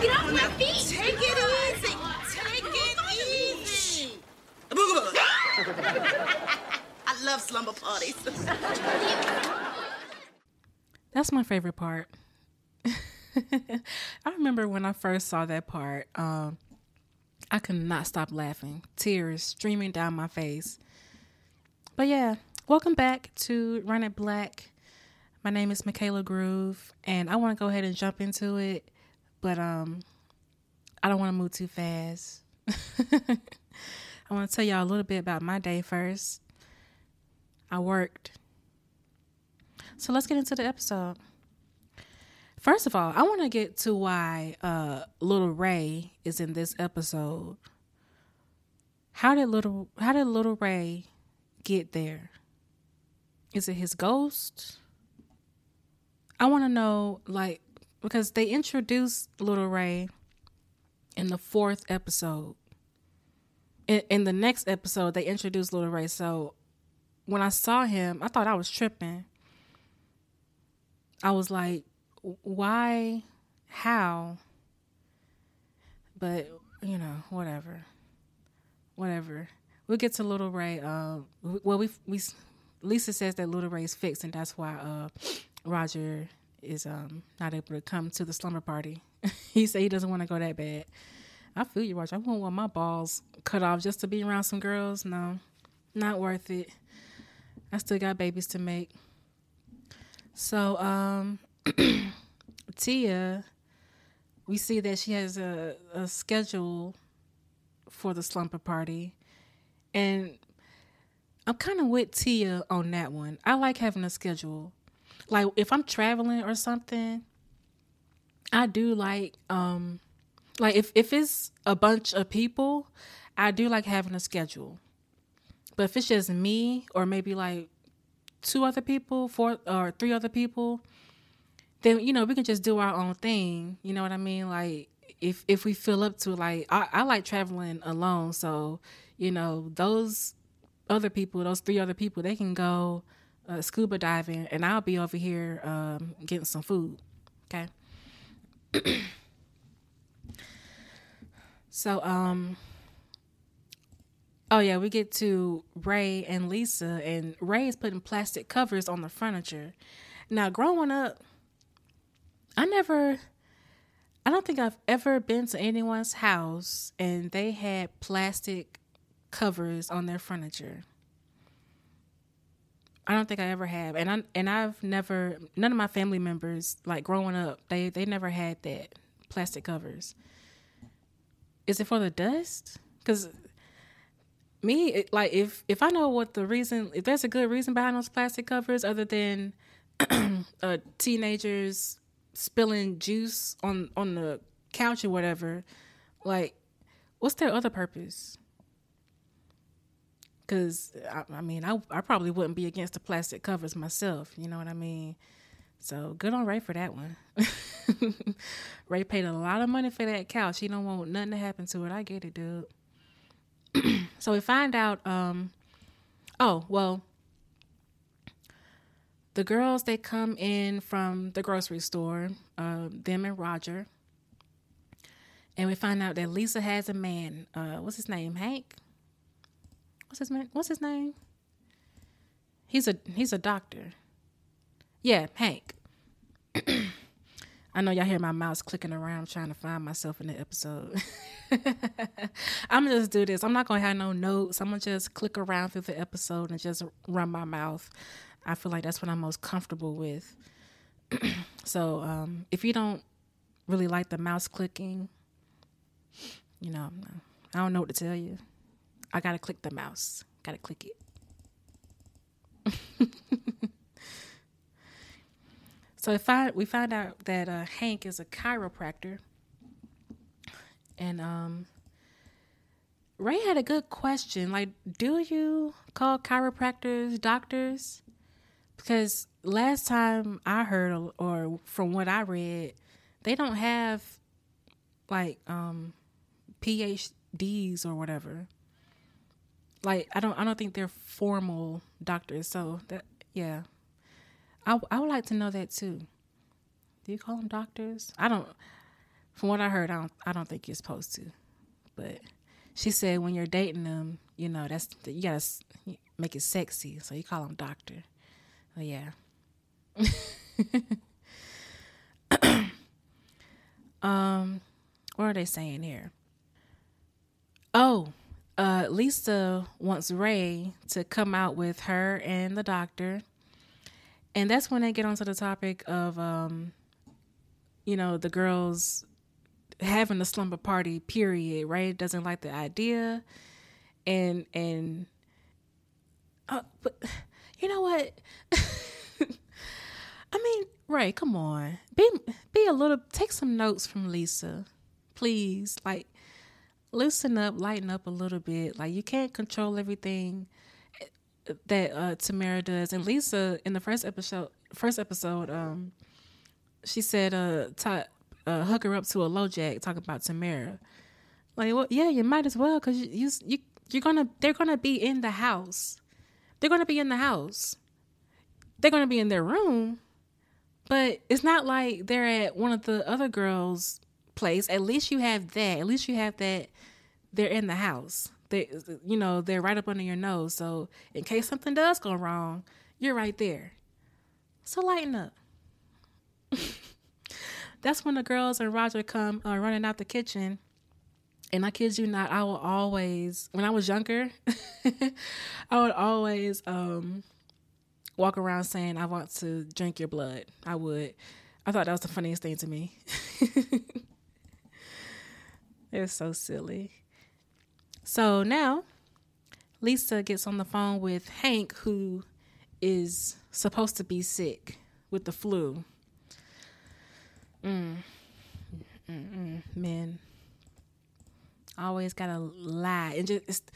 Get off my feet! Take it easy. Take it easy. I love slumber parties. That's my favorite part. I remember when I first saw that part, um, I could not stop laughing, tears streaming down my face. But yeah, welcome back to Run It Black. My name is Michaela Groove, and I want to go ahead and jump into it, but um, I don't want to move too fast. I want to tell y'all a little bit about my day first. I worked. So let's get into the episode. First of all, I want to get to why uh, Little Ray is in this episode. How did little How did Little Ray get there? Is it his ghost? I want to know, like, because they introduced Little Ray in the fourth episode. In, in the next episode, they introduced Little Ray. So when I saw him, I thought I was tripping. I was like, why? How? But, you know, whatever. Whatever. We'll get to Little Ray. Uh, well, we, we, Lisa says that Little Ray's fixed, and that's why uh, Roger is um, not able to come to the slumber party. he said he doesn't want to go that bad. I feel you, Roger. I wouldn't want my balls cut off just to be around some girls. No, not worth it. I still got babies to make. So, um, Tia, we see that she has a, a schedule for the slumber party. And I'm kind of with Tia on that one. I like having a schedule. Like if I'm traveling or something, I do like um like if if it's a bunch of people, I do like having a schedule. But if it's just me or maybe like two other people, four or three other people, then you know we can just do our own thing. You know what I mean? Like if if we feel up to like I, I like traveling alone, so you know those other people, those three other people, they can go uh, scuba diving, and I'll be over here um, getting some food. Okay. so um. Oh yeah, we get to Ray and Lisa, and Ray is putting plastic covers on the furniture. Now, growing up, I never, I don't think I've ever been to anyone's house and they had plastic covers on their furniture. I don't think I ever have, and I and I've never none of my family members like growing up they they never had that plastic covers. Is it for the dust? Because me it, like if if I know what the reason if there's a good reason behind those plastic covers other than uh, teenagers spilling juice on on the couch or whatever, like what's their other purpose? Because I, I mean, I I probably wouldn't be against the plastic covers myself. You know what I mean? So good on Ray for that one. Ray paid a lot of money for that couch. He don't want nothing to happen to it. I get it, dude. so we find out. Um, oh well, the girls they come in from the grocery store. Uh, them and Roger, and we find out that Lisa has a man. Uh, what's his name? Hank. What's his name? What's his name? He's a he's a doctor. Yeah, Hank. I know y'all hear my mouse clicking around trying to find myself in the episode. I'm gonna just do this. I'm not gonna have no notes. I'm gonna just click around through the episode and just run my mouth. I feel like that's what I'm most comfortable with. so um, if you don't really like the mouse clicking, you know, I don't know what to tell you. I gotta click the mouse. Gotta click it. So if I we found out that uh, Hank is a chiropractor, and um, Ray had a good question. Like, do you call chiropractors doctors? Because last time I heard, or, or from what I read, they don't have like um, PhDs or whatever. Like, I don't, I don't think they're formal doctors. So that, yeah. I I would like to know that too. Do you call them doctors? I don't. From what I heard, I don't I don't think you're supposed to. But she said when you're dating them, you know, that's you gotta make it sexy, so you call them doctor. Oh yeah. um, what are they saying here? Oh, uh, Lisa wants Ray to come out with her and the doctor. And that's when they get onto the topic of, um, you know, the girls having a slumber party, period. Ray doesn't like the idea. And, and, uh, but you know what? I mean, Ray, come on. Be, be a little, take some notes from Lisa, please. Like, loosen up, lighten up a little bit. Like you can't control everything that uh, Tamera does. And Lisa in the first episode, first episode, um, she said, uh, t- uh, hook her up to a LoJack, talking about Tamera. Like, well, yeah, you might as well, cause you, you, you, you're gonna, they're gonna be in the house. They're gonna be in the house. They're gonna be in their room, but it's not like they're at one of the other girls' place. At least you have that. At least you have that. They're in the house. They, you know, they're right up under your nose. So in case something does go wrong, you're right there. So lighten up. That's when the girls and Roger come uh, running out the kitchen. And I kid you not, I will always, when I was younger, I would always um, walk around saying, I want to drink your blood. I would. I thought that was the funniest thing to me. It's so silly. So now Lisa gets on the phone with Hank, who is supposed to be sick with the flu. Mm. mm, mm, mm Men always gotta lie and just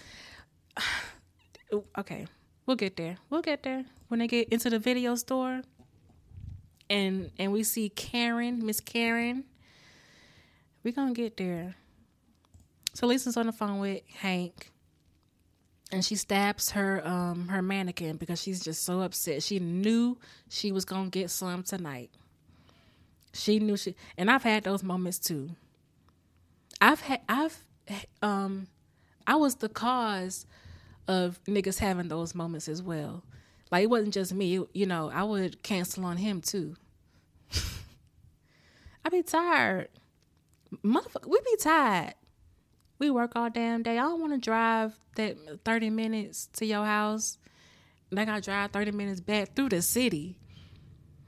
okay. We'll get there. We'll get there when they get into the video store, and and we see Karen, Miss Karen. We're gonna get there. So Lisa's on the phone with Hank and she stabs her um her mannequin because she's just so upset. She knew she was gonna get some tonight. She knew she and I've had those moments too. I've had I've um I was the cause of niggas having those moments as well. Like it wasn't just me, you know, I would cancel on him too. I be tired. Motherfucker, we be tired. We work all damn day. I don't want to drive that 30 minutes to your house. And I got to drive 30 minutes back through the city.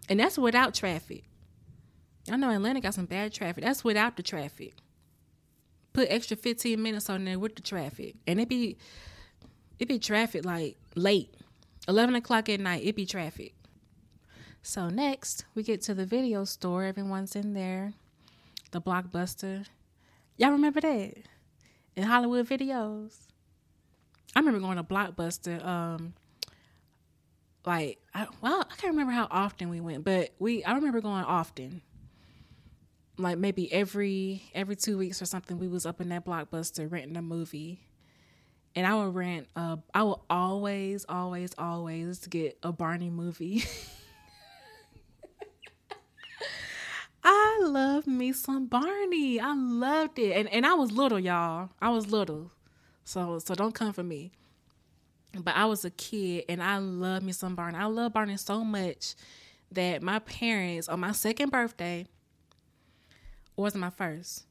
And that's without traffic. I know Atlanta got some bad traffic. That's without the traffic. Put extra 15 minutes on there with the traffic. And it be it be traffic like late. 11 o'clock at night, it be traffic. So next, we get to the video store. Everyone's in there. The blockbuster. Y'all remember that? In Hollywood videos. I remember going to Blockbuster. Um, like, I, well, I can't remember how often we went, but we I remember going often. Like maybe every every two weeks or something, we was up in that Blockbuster renting a movie, and I would rent. Uh, I would always, always, always get a Barney movie. I love me some Barney. I loved it. And and I was little, y'all. I was little. So so don't come for me. But I was a kid and I love me some Barney. I love Barney so much that my parents on my second birthday or was my first?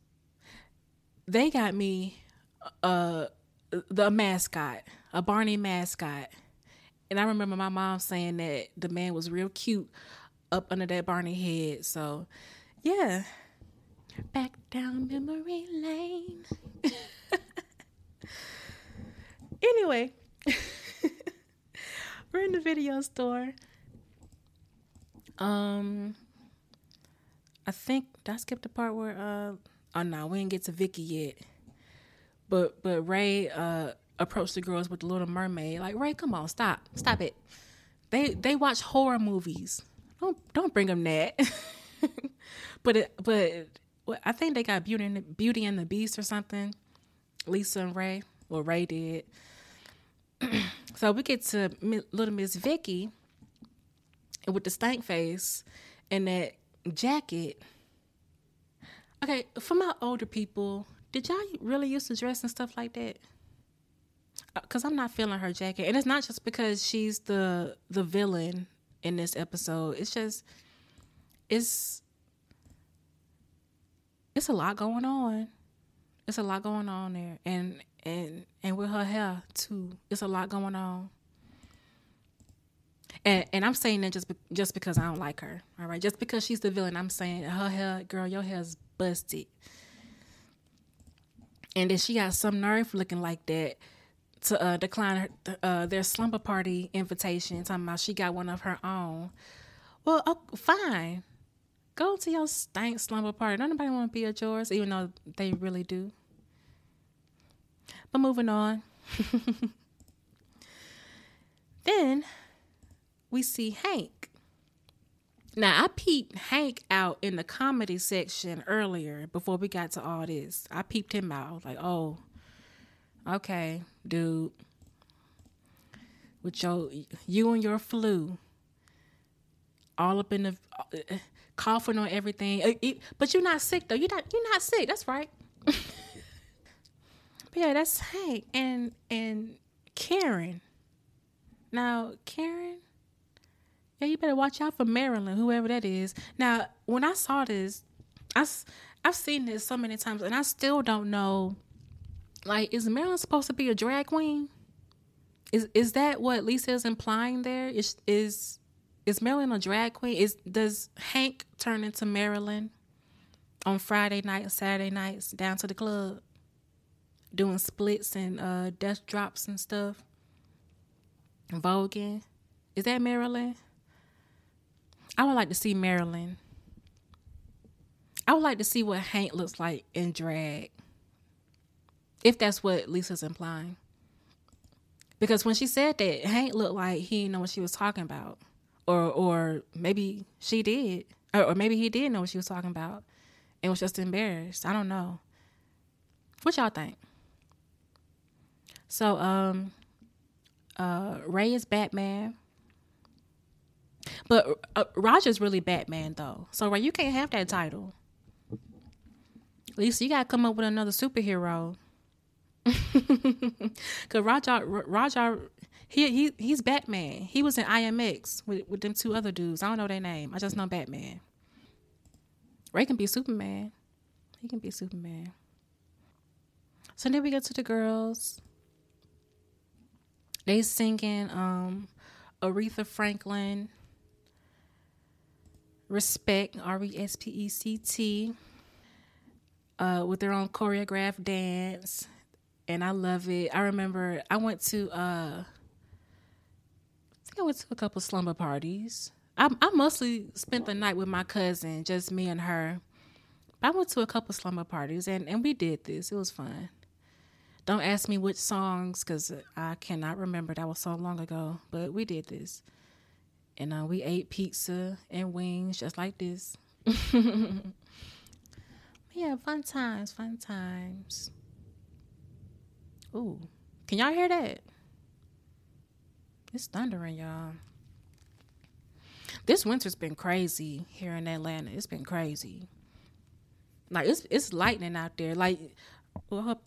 They got me uh the mascot, a Barney mascot. And I remember my mom saying that the man was real cute up under that Barney head. So yeah. Back down memory lane. anyway, we're in the video store. Um, I think I skip the part where uh oh no, we didn't get to Vicky yet. But but Ray uh approached the girls with the Little Mermaid. Like Ray, come on, stop, stop it. They they watch horror movies. Don't don't bring them that. but it, but I think they got Beauty and the, Beauty and the Beast or something. Lisa and Ray. Well, Ray did. so we get to little Miss Vicky with the stank face and that jacket. Okay, for my older people, did y'all really used to dress and stuff like that? Uh, because I'm not feeling her jacket, and it's not just because she's the the villain in this episode. It's just it's it's a lot going on. It's a lot going on there, and and and with her hair too. It's a lot going on. And and I'm saying that just just because I don't like her. All right, just because she's the villain, I'm saying her hair, girl, your hair's busted. And then she got some nerve looking like that to uh, decline her, uh, their slumber party invitation, talking about she got one of her own. Well, fine. Go to your stank slumber party. Don't nobody want to be at yours, even though they really do. But moving on. then we see Hank. Now I peeped Hank out in the comedy section earlier before we got to all this. I peeped him out like, oh, okay, dude, with your you and your flu, all up in the uh, coughing on everything. Uh, but you're not sick though. You're not. You're not sick. That's right. but yeah, that's Hank and and Karen. Now Karen yeah, you better watch out for Marilyn, whoever that is. Now, when I saw this, I, I've seen this so many times, and I still don't know. Like, is Marilyn supposed to be a drag queen? Is is that what Lisa is implying there? Is is is Marilyn a drag queen? Is does Hank turn into Marilyn on Friday night and Saturday nights down to the club, doing splits and uh, death drops and stuff, voguing? Is that Marilyn? I would like to see Marilyn. I would like to see what Hank looks like in drag. If that's what Lisa's implying. Because when she said that, Hank looked like he didn't know what she was talking about. Or or maybe she did. Or, or maybe he did know what she was talking about and was just embarrassed. I don't know. What y'all think? So um uh Ray is Batman. But uh, Roger's really Batman though, so right, you can't have that title. Lisa, you gotta come up with another superhero. Cause Roger, Roger, he he he's Batman. He was in IMX with with them two other dudes. I don't know their name. I just know Batman. Ray can be Superman. He can be Superman. So then we get to the girls. They singing um Aretha Franklin Respect, R E S P E C T, uh, with their own choreographed dance. And I love it. I remember I went to, uh, I went to a couple slumber parties. I, I mostly spent the night with my cousin, just me and her. I went to a couple slumber parties and, and we did this. It was fun. Don't ask me which songs because I cannot remember. That was so long ago, but we did this and uh, we ate pizza and wings just like this. yeah, fun times, fun times. Ooh, can y'all hear that? It's thundering, y'all. This winter's been crazy here in Atlanta. It's been crazy. Like it's it's lightning out there. Like, well,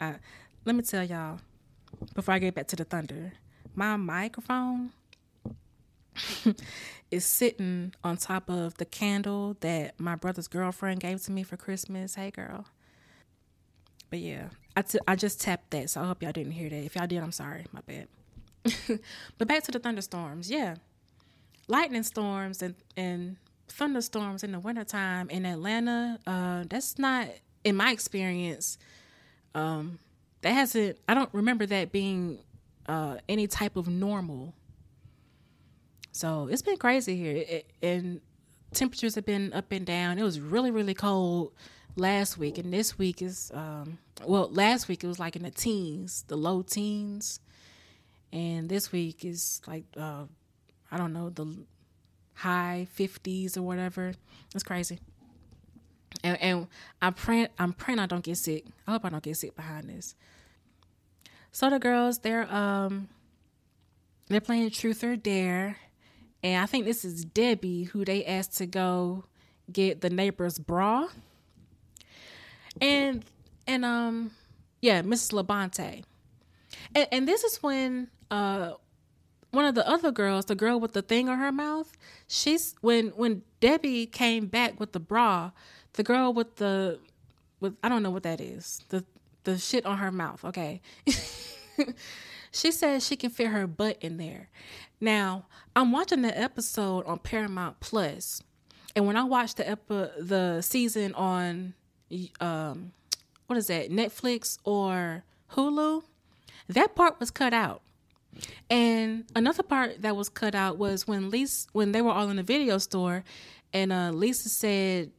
uh, let me tell y'all before I get back to the thunder. My microphone is sitting on top of the candle that my brother's girlfriend gave to me for Christmas. Hey, girl. But yeah, I, t- I just tapped that, so I hope y'all didn't hear that. If y'all did, I'm sorry. My bad. but back to the thunderstorms. Yeah. Lightning storms and, and thunderstorms in the wintertime in Atlanta, uh, that's not, in my experience, um, that hasn't, I don't remember that being uh, any type of normal so it's been crazy here, it, and temperatures have been up and down. It was really really cold last week, and this week is um, well, last week it was like in the teens, the low teens, and this week is like uh, I don't know the high fifties or whatever. It's crazy. And, and I'm praying I'm praying I don't get sick. I hope I don't get sick behind this. So the girls, they're um they're playing Truth or Dare and I think this is Debbie who they asked to go get the neighbor's bra. and and um yeah, Mrs. Labonte. And and this is when uh one of the other girls, the girl with the thing on her mouth, she's when when Debbie came back with the bra, the girl with the with I don't know what that is. The the shit on her mouth, okay. she says she can fit her butt in there. Now, I'm watching the episode on Paramount Plus, and when I watched the epi- the season on um what is that, Netflix or Hulu, that part was cut out. And another part that was cut out was when Lisa when they were all in the video store and uh, Lisa said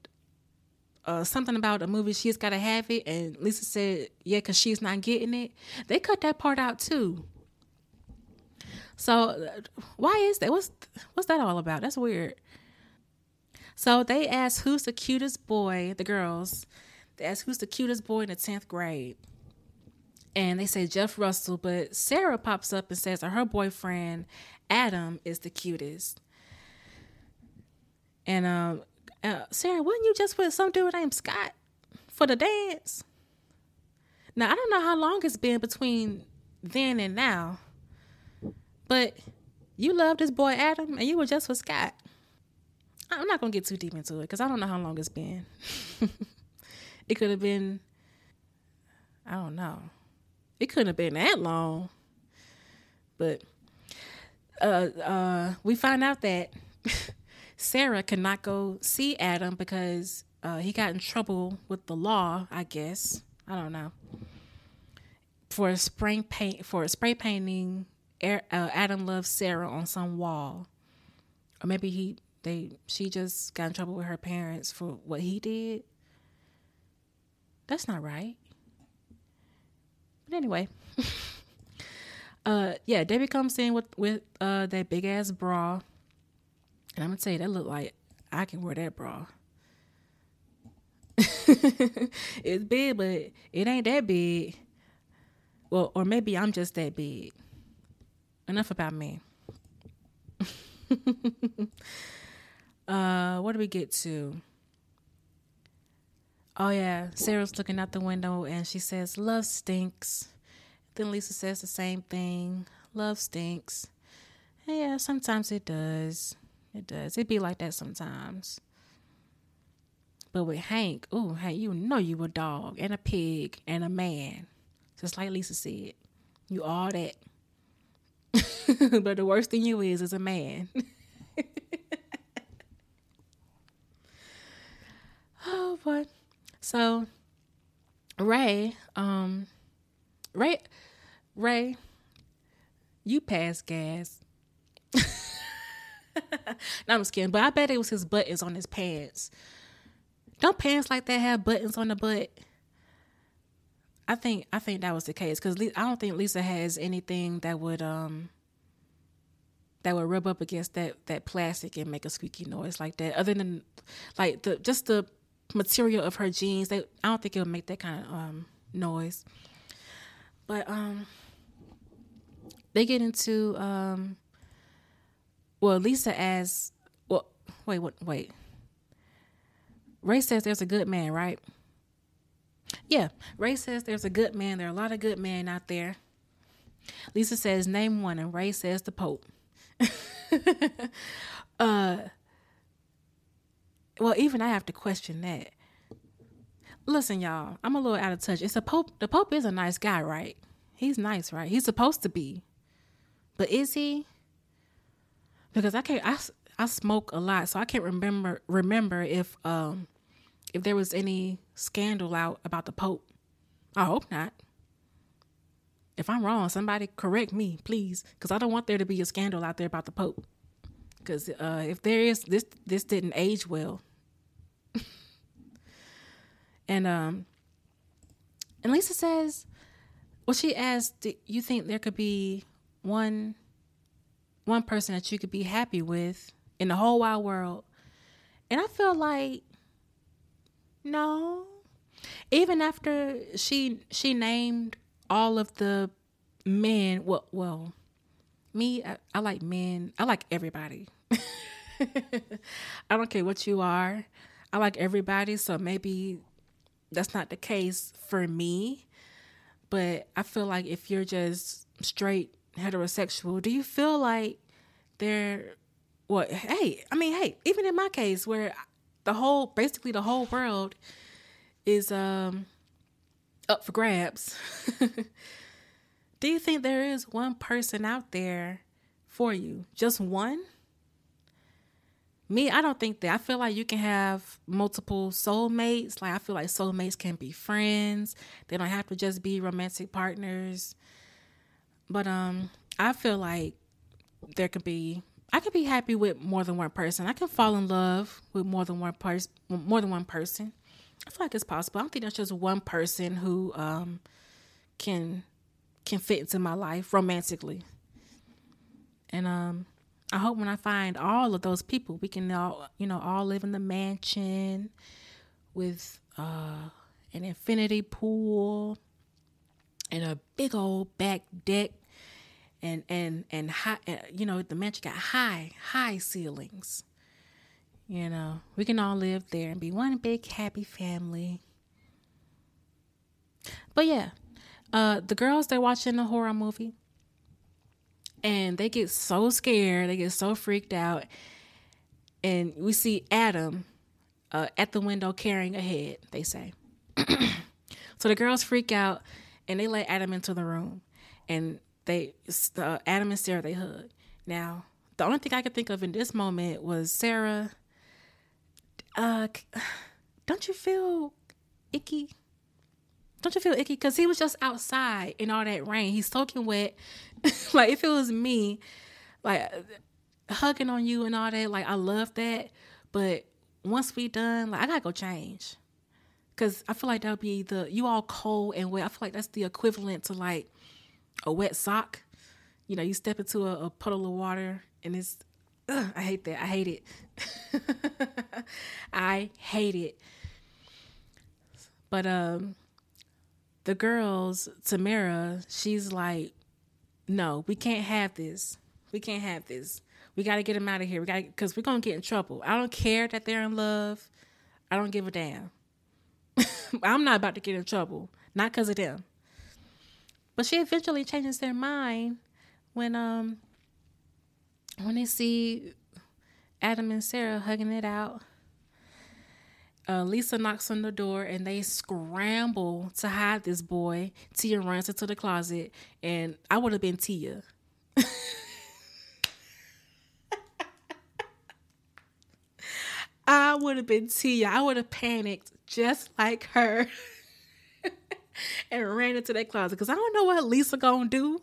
uh, something about a movie she's got to have it and Lisa said yeah cuz she's not getting it. They cut that part out too. So uh, why is that? What's what's that all about? That's weird. So they asked who's the cutest boy, the girls. They asked who's the cutest boy in the 10th grade and they say Jeff Russell, but Sarah pops up and says that her boyfriend Adam is the cutest. And um, uh, Sarah, wouldn't you just put some dude named Scott for the dance? Now I don't know how long it's been between then and now, but you loved this boy Adam, and you were just for Scott. I'm not gonna get too deep into it because I don't know how long it's been. it could have been, I don't know it couldn't have been that long. But uh, uh, we find out that Sarah cannot go see Adam because uh, he got in trouble with the law. I guess I don't know for a spray paint for a spray painting. Uh, Adam loves Sarah on some wall, or maybe he they she just got in trouble with her parents for what he did. That's not right. But anyway, uh, yeah, Debbie comes in with with uh that big ass bra, and I'm gonna tell you that look like I can wear that bra. it's big, but it ain't that big. Well, or maybe I'm just that big. Enough about me. uh, what do we get to? Oh yeah, Sarah's looking out the window and she says, "Love stinks." Then Lisa says the same thing. Love stinks. And yeah, sometimes it does. It does. It be like that sometimes. But with Hank, oh, hey, you know you a dog and a pig and a man. Just like Lisa said. You all that. but the worst thing you is is a man. oh boy. So Ray, um, Ray, Ray, you passed gas. no, I'm just kidding. But I bet it was his buttons on his pants. Don't pants like that have buttons on the butt? I think I think that was the case because I don't think Lisa has anything that would um that would rub up against that that plastic and make a squeaky noise like that. Other than like the just the material of her jeans. They I don't think it'll make that kind of um, noise. But um, they get into um, well, Lisa asks, well, wait, what, wait. Ray says there's a good man, right? Yeah, Ray says there's a good man. There are a lot of good men out there. Lisa says name one, and Ray says the Pope. uh, well, even I have to question that. Listen, y'all, I'm a little out of touch. It's a pope. The pope is a nice guy, right? He's nice, right? He's supposed to be, but is he? Because I can't. I, I smoke a lot, so I can't remember remember if um if there was any scandal out about the pope. I hope not. If I'm wrong, somebody correct me, please, because I don't want there to be a scandal out there about the pope. Because uh, if there is, this this didn't age well. And um and Lisa says, well, she asked, do you think there could be one one person that you could be happy with in the whole wide world? And I feel like no. Even after she she named all of the men, well, well, me, I, I like men. I like everybody. I don't care what you are. I like everybody. So maybe that's not the case for me. But I feel like if you're just straight heterosexual, do you feel like they're what? Hey, I mean, hey, even in my case, where the whole, basically the whole world is um up for grabs. do you think there is one person out there for you? Just one? Me, I don't think that. I feel like you can have multiple soulmates. Like I feel like soulmates can be friends. They don't have to just be romantic partners. But um I feel like there could be I could be happy with more than one person. I can fall in love with more than one person more than one person. I feel like it's possible. I don't think there's just one person who um can can fit into my life romantically. And um I hope when I find all of those people, we can all, you know, all live in the mansion with uh, an infinity pool and a big old back deck and and and high, uh, you know, the mansion got high high ceilings. You know, we can all live there and be one big happy family. But yeah, uh, the girls they're watching the horror movie and they get so scared, they get so freaked out, and we see Adam uh, at the window carrying a head. They say, so the girls freak out and they let Adam into the room, and they uh, Adam and Sarah they hug. Now the only thing I could think of in this moment was Sarah. Uh, don't you feel icky? Don't you feel icky? Because he was just outside in all that rain. He's soaking wet. like if it was me, like hugging on you and all that, like I love that. But once we done, like I gotta go change. Cause I feel like that'll be the you all cold and wet. I feel like that's the equivalent to like a wet sock. You know, you step into a, a puddle of water and it's ugh, I hate that. I hate it. I hate it. But um the girls, Tamera, she's like, no, we can't have this. We can't have this. We got to get them out of here. We got because we're gonna get in trouble. I don't care that they're in love. I don't give a damn. I'm not about to get in trouble, not because of them. But she eventually changes their mind when um when they see Adam and Sarah hugging it out uh, Lisa knocks on the door and they scramble to hide this boy. Tia runs into the closet, and I would have been Tia. I would have been Tia. I would have panicked just like her and ran into that closet because I don't know what Lisa gonna do.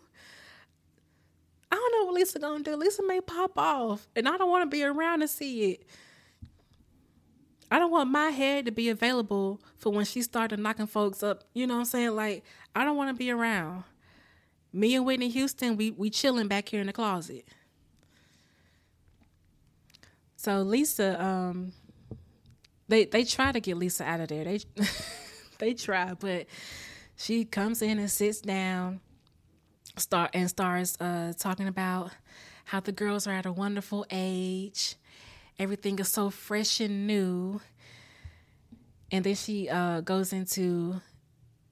I don't know what Lisa gonna do. Lisa may pop off, and I don't want to be around to see it. I don't want my head to be available for when she started knocking folks up. You know what I'm saying? Like, I don't want to be around. Me and Whitney Houston, we we chilling back here in the closet. So Lisa, um, they they try to get Lisa out of there. They they try, but she comes in and sits down, start and starts uh, talking about how the girls are at a wonderful age everything is so fresh and new. And then she uh, goes into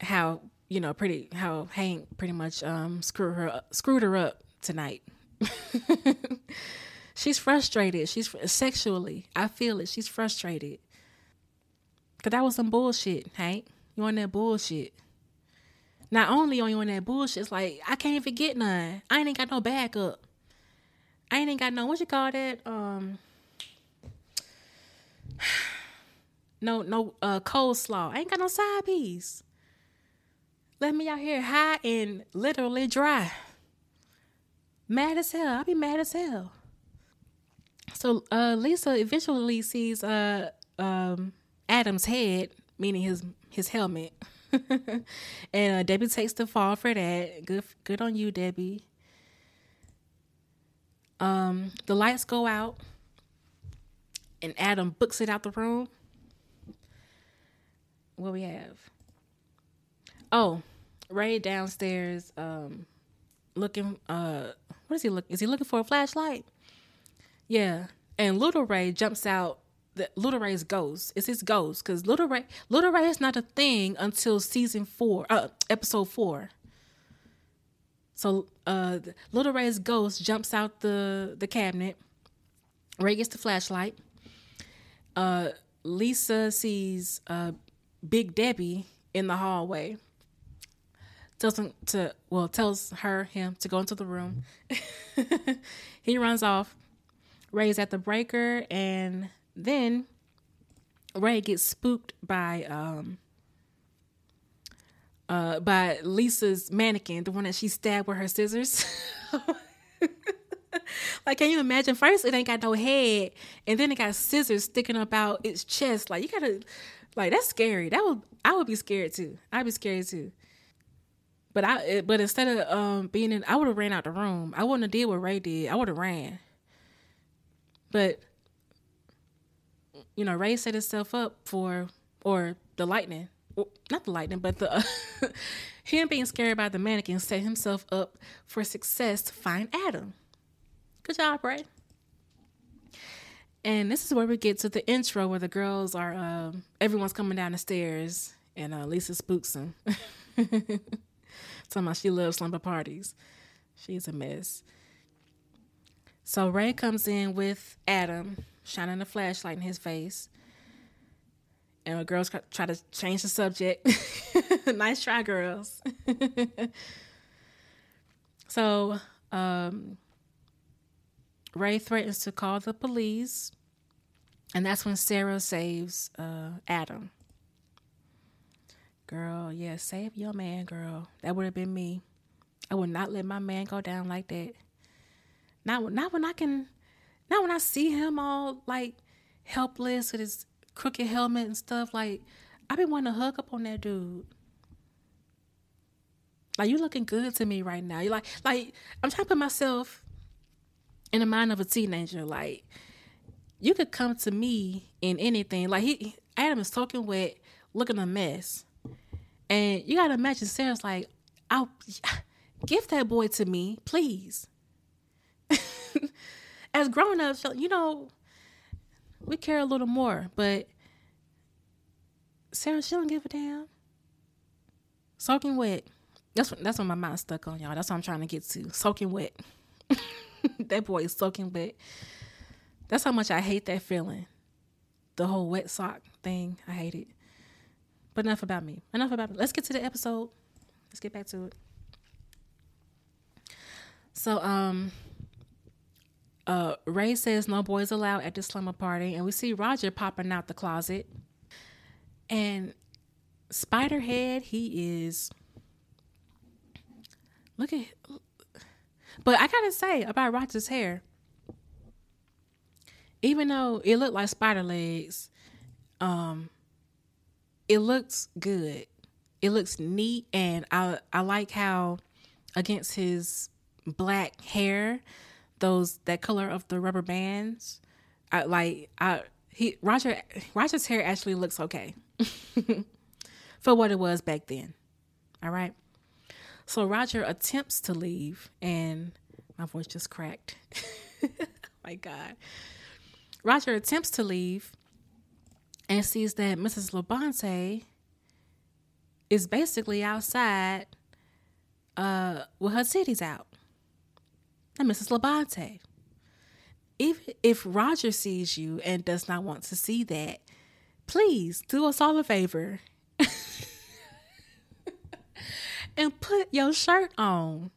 how you know pretty how Hank pretty much um, screwed her screwed her up tonight. She's frustrated. She's sexually. I feel it. She's frustrated. Cause that was some bullshit, Hank. You on that bullshit. Not only are you on that bullshit, it's like I can't even get none. I ain't got no backup. I ain't got no what you call that? Um no, no uh, coleslaw. I ain't got no side piece. Let me out here high and literally dry. Mad as hell. I'll be mad as hell. So uh, Lisa eventually sees uh, um, Adam's head, meaning his his helmet. and uh, Debbie takes the fall for that. Good, good on you, Debbie. Um, the lights go out and Adam books it out the room. What we have? Oh, Ray downstairs, um, looking. Uh, what is he look? Is he looking for a flashlight? Yeah, and little Ray jumps out the Little Ray's ghost. It's his ghost because Little Ray Little Ray is not a thing until season four, uh, episode four. So uh, Little Ray's ghost jumps out the the cabinet. Ray gets the flashlight. Uh, Lisa sees uh, Big Debbie in the hallway. Tells him to well tells her him to go into the room. he runs off. Ray's at the breaker, and then Ray gets spooked by um uh by Lisa's mannequin, the one that she stabbed with her scissors. like, can you imagine? First, it ain't got no head, and then it got scissors sticking up out its chest. Like, you gotta, like, that's scary. That would, I would be scared too. I'd be scared too. But I, but instead of um being in, I would have ran out the room. I wouldn't have did what Ray did. I would have ran. But you know, Ray set himself up for, or the lightning, well, not the lightning, but the him being scared by the mannequin set himself up for success to find Adam. Good job, Ray. And this is where we get to the intro where the girls are, um, everyone's coming down the stairs, and uh, Lisa spooks them. Talking about she loves slumber parties. She's a mess. So Ray comes in with Adam, shining a flashlight in his face. And the girls try to change the subject. nice try, girls. so um, Ray threatens to call the police. And that's when Sarah saves uh, Adam. Girl, yeah, save your man, girl. That would have been me. I would not let my man go down like that. Not, not when I can not when I see him all like helpless with his crooked helmet and stuff, like I've been wanting to hug up on that dude. Like you looking good to me right now. You're like like I'm trying to put myself in the mind of a teenager. Like you could come to me in anything. Like he Adam is soaking wet, looking a mess. And you gotta imagine Sarah's like, I'll give that boy to me, please as grown ups, you know, we care a little more, but Sarah, she don't give a damn. Soaking wet. That's what that's what my mind stuck on, y'all. That's what I'm trying to get to. Soaking wet. that boy is soaking wet. That's how much I hate that feeling. The whole wet sock thing. I hate it. But enough about me. Enough about me. Let's get to the episode. Let's get back to it. So um uh, Ray says no boys allowed at the slumber party, and we see Roger popping out the closet. And Spiderhead, he is. Look at. But I gotta say about Roger's hair, even though it looked like spider legs, um, it looks good. It looks neat, and I I like how against his black hair those that color of the rubber bands. I like I he Roger Roger's hair actually looks okay for what it was back then. All right. So Roger attempts to leave and my voice just cracked. oh my God. Roger attempts to leave and sees that Mrs. Labonte is basically outside uh, with her titties out and Mrs. Labonte. If if Roger sees you and does not want to see that, please do us all a favor and put your shirt on.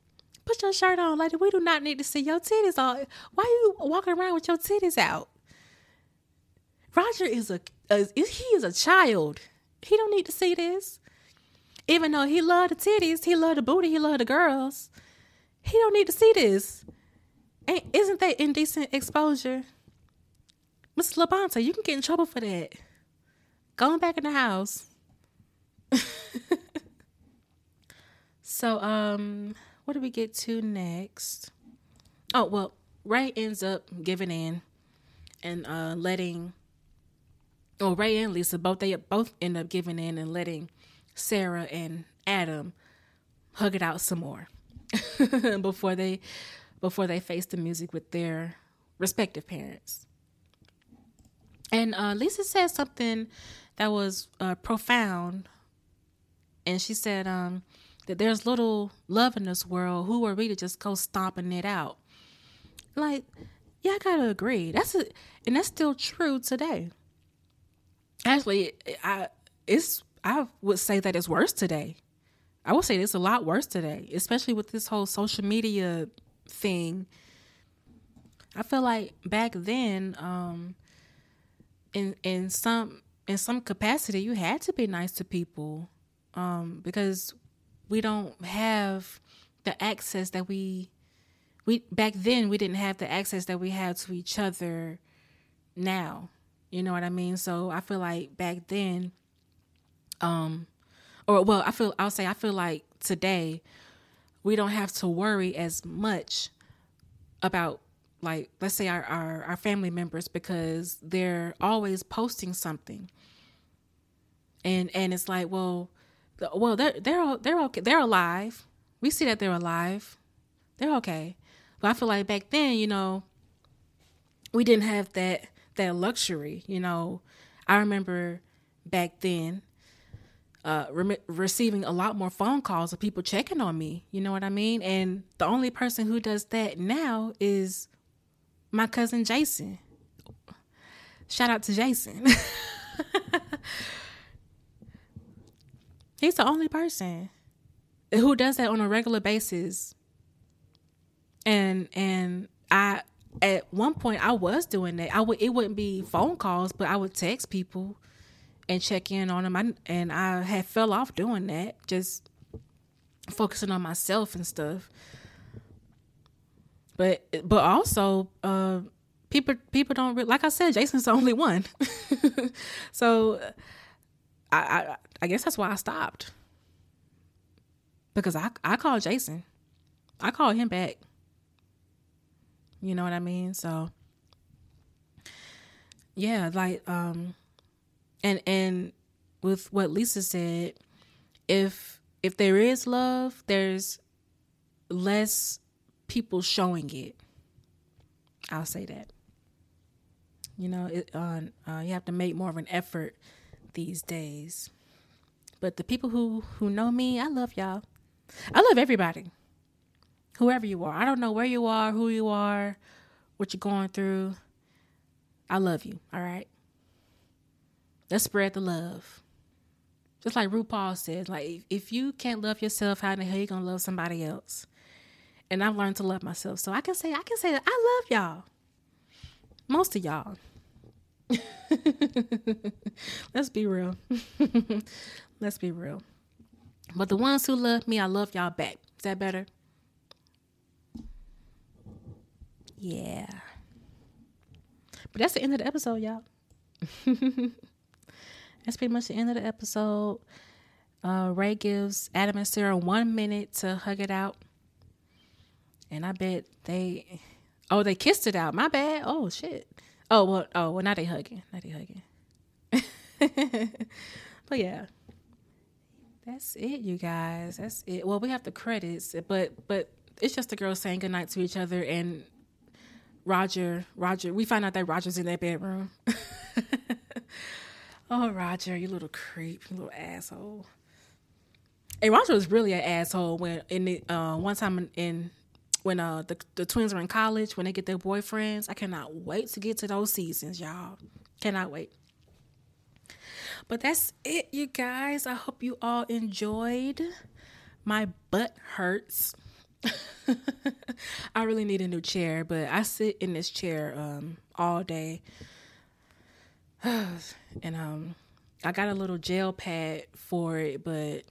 Put your shirt on, lady. We do not need to see your titties all. Why are you walking around with your titties out? Roger is a, a he is a child. He don't need to see this. Even though he loved the titties, he loved the booty, he loved the girls. He don't need to see this. Ain't isn't that indecent exposure? Mrs. Labonte, you can get in trouble for that. Going back in the house. so, um, what do we get to next? Oh, well, Ray ends up giving in and uh letting oh Ray and Lisa both they both end up giving in and letting Sarah and Adam hug it out some more. before they before they face the music with their respective parents. And uh, Lisa said something that was uh, profound, and she said um, that there's little love in this world. Who are we to just go stomping it out? Like, yeah, I gotta agree. That's a, and that's still true today. Actually, I it's I would say that it's worse today. I would say it's a lot worse today, especially with this whole social media thing. I feel like back then, um, in in some in some capacity, you had to be nice to people, um, because we don't have the access that we we back then we didn't have the access that we have to each other now. You know what I mean? So I feel like back then, um, or well, I feel I'll say I feel like today we don't have to worry as much about like let's say our, our, our family members because they're always posting something and and it's like well well they're they're they're okay they're alive we see that they're alive they're okay but i feel like back then you know we didn't have that that luxury you know i remember back then uh, re- receiving a lot more phone calls of people checking on me. You know what I mean? And the only person who does that now is my cousin Jason. Shout out to Jason. He's the only person who does that on a regular basis. And and I at one point I was doing that. I would it wouldn't be phone calls, but I would text people and check in on them. I, and I had fell off doing that, just focusing on myself and stuff. But but also, uh, people people don't re- like I said. Jason's the only one, so I, I I guess that's why I stopped because I I called Jason, I called him back. You know what I mean? So yeah, like um and and with what Lisa said, if if there is love, there's less people showing it. I'll say that. You know, it, uh, uh, you have to make more of an effort these days. But the people who who know me, I love y'all. I love everybody. Whoever you are. I don't know where you are, who you are, what you're going through. I love you, all right? Let's spread the love. Just like RuPaul says, like if you can't love yourself, how in the hell you gonna love somebody else? And I've learned to love myself. So I can say I can say that I love y'all. Most of y'all. Let's be real. Let's be real. But the ones who love me, I love y'all back. Is that better? Yeah. But that's the end of the episode, y'all. that's pretty much the end of the episode. Uh, Ray gives Adam and Sarah one minute to hug it out. And I bet they, oh, they kissed it out. My bad. Oh, shit. Oh, well, oh, well, now they hugging. Now they hugging. but yeah, that's it, you guys. That's it. Well, we have the credits, but but it's just the girls saying goodnight to each other and Roger. Roger. We find out that Roger's in that bedroom. oh, Roger, you little creep, you little asshole. And Roger was really an asshole when in the uh, one time in, in when uh the, the twins are in college when they get their boyfriends. I cannot wait to get to those seasons, y'all. Cannot wait. But that's it, you guys. I hope you all enjoyed. My butt hurts. I really need a new chair, but I sit in this chair um, all day. and um I got a little gel pad for it, but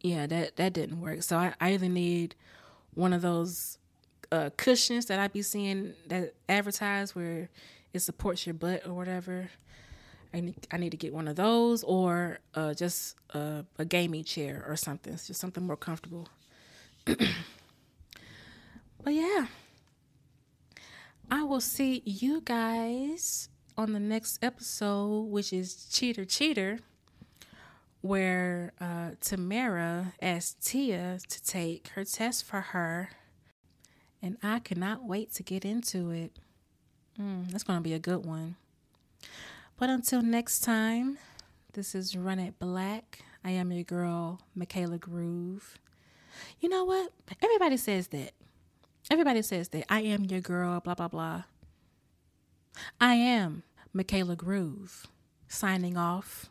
yeah, that that didn't work. So I, I either need one of those uh, cushions that I be seeing that advertise where it supports your butt or whatever. I need, I need to get one of those or uh, just a, a gaming chair or something. It's just something more comfortable. but yeah, I will see you guys on the next episode, which is Cheater Cheater, where uh, Tamera asked Tia to take her test for her. And I cannot wait to get into it. Mm, that's going to be a good one. But until next time, this is Run It Black. I am your girl, Michaela Groove. You know what? Everybody says that. Everybody says that. I am your girl, blah, blah, blah. I am Michaela Groove. Signing off.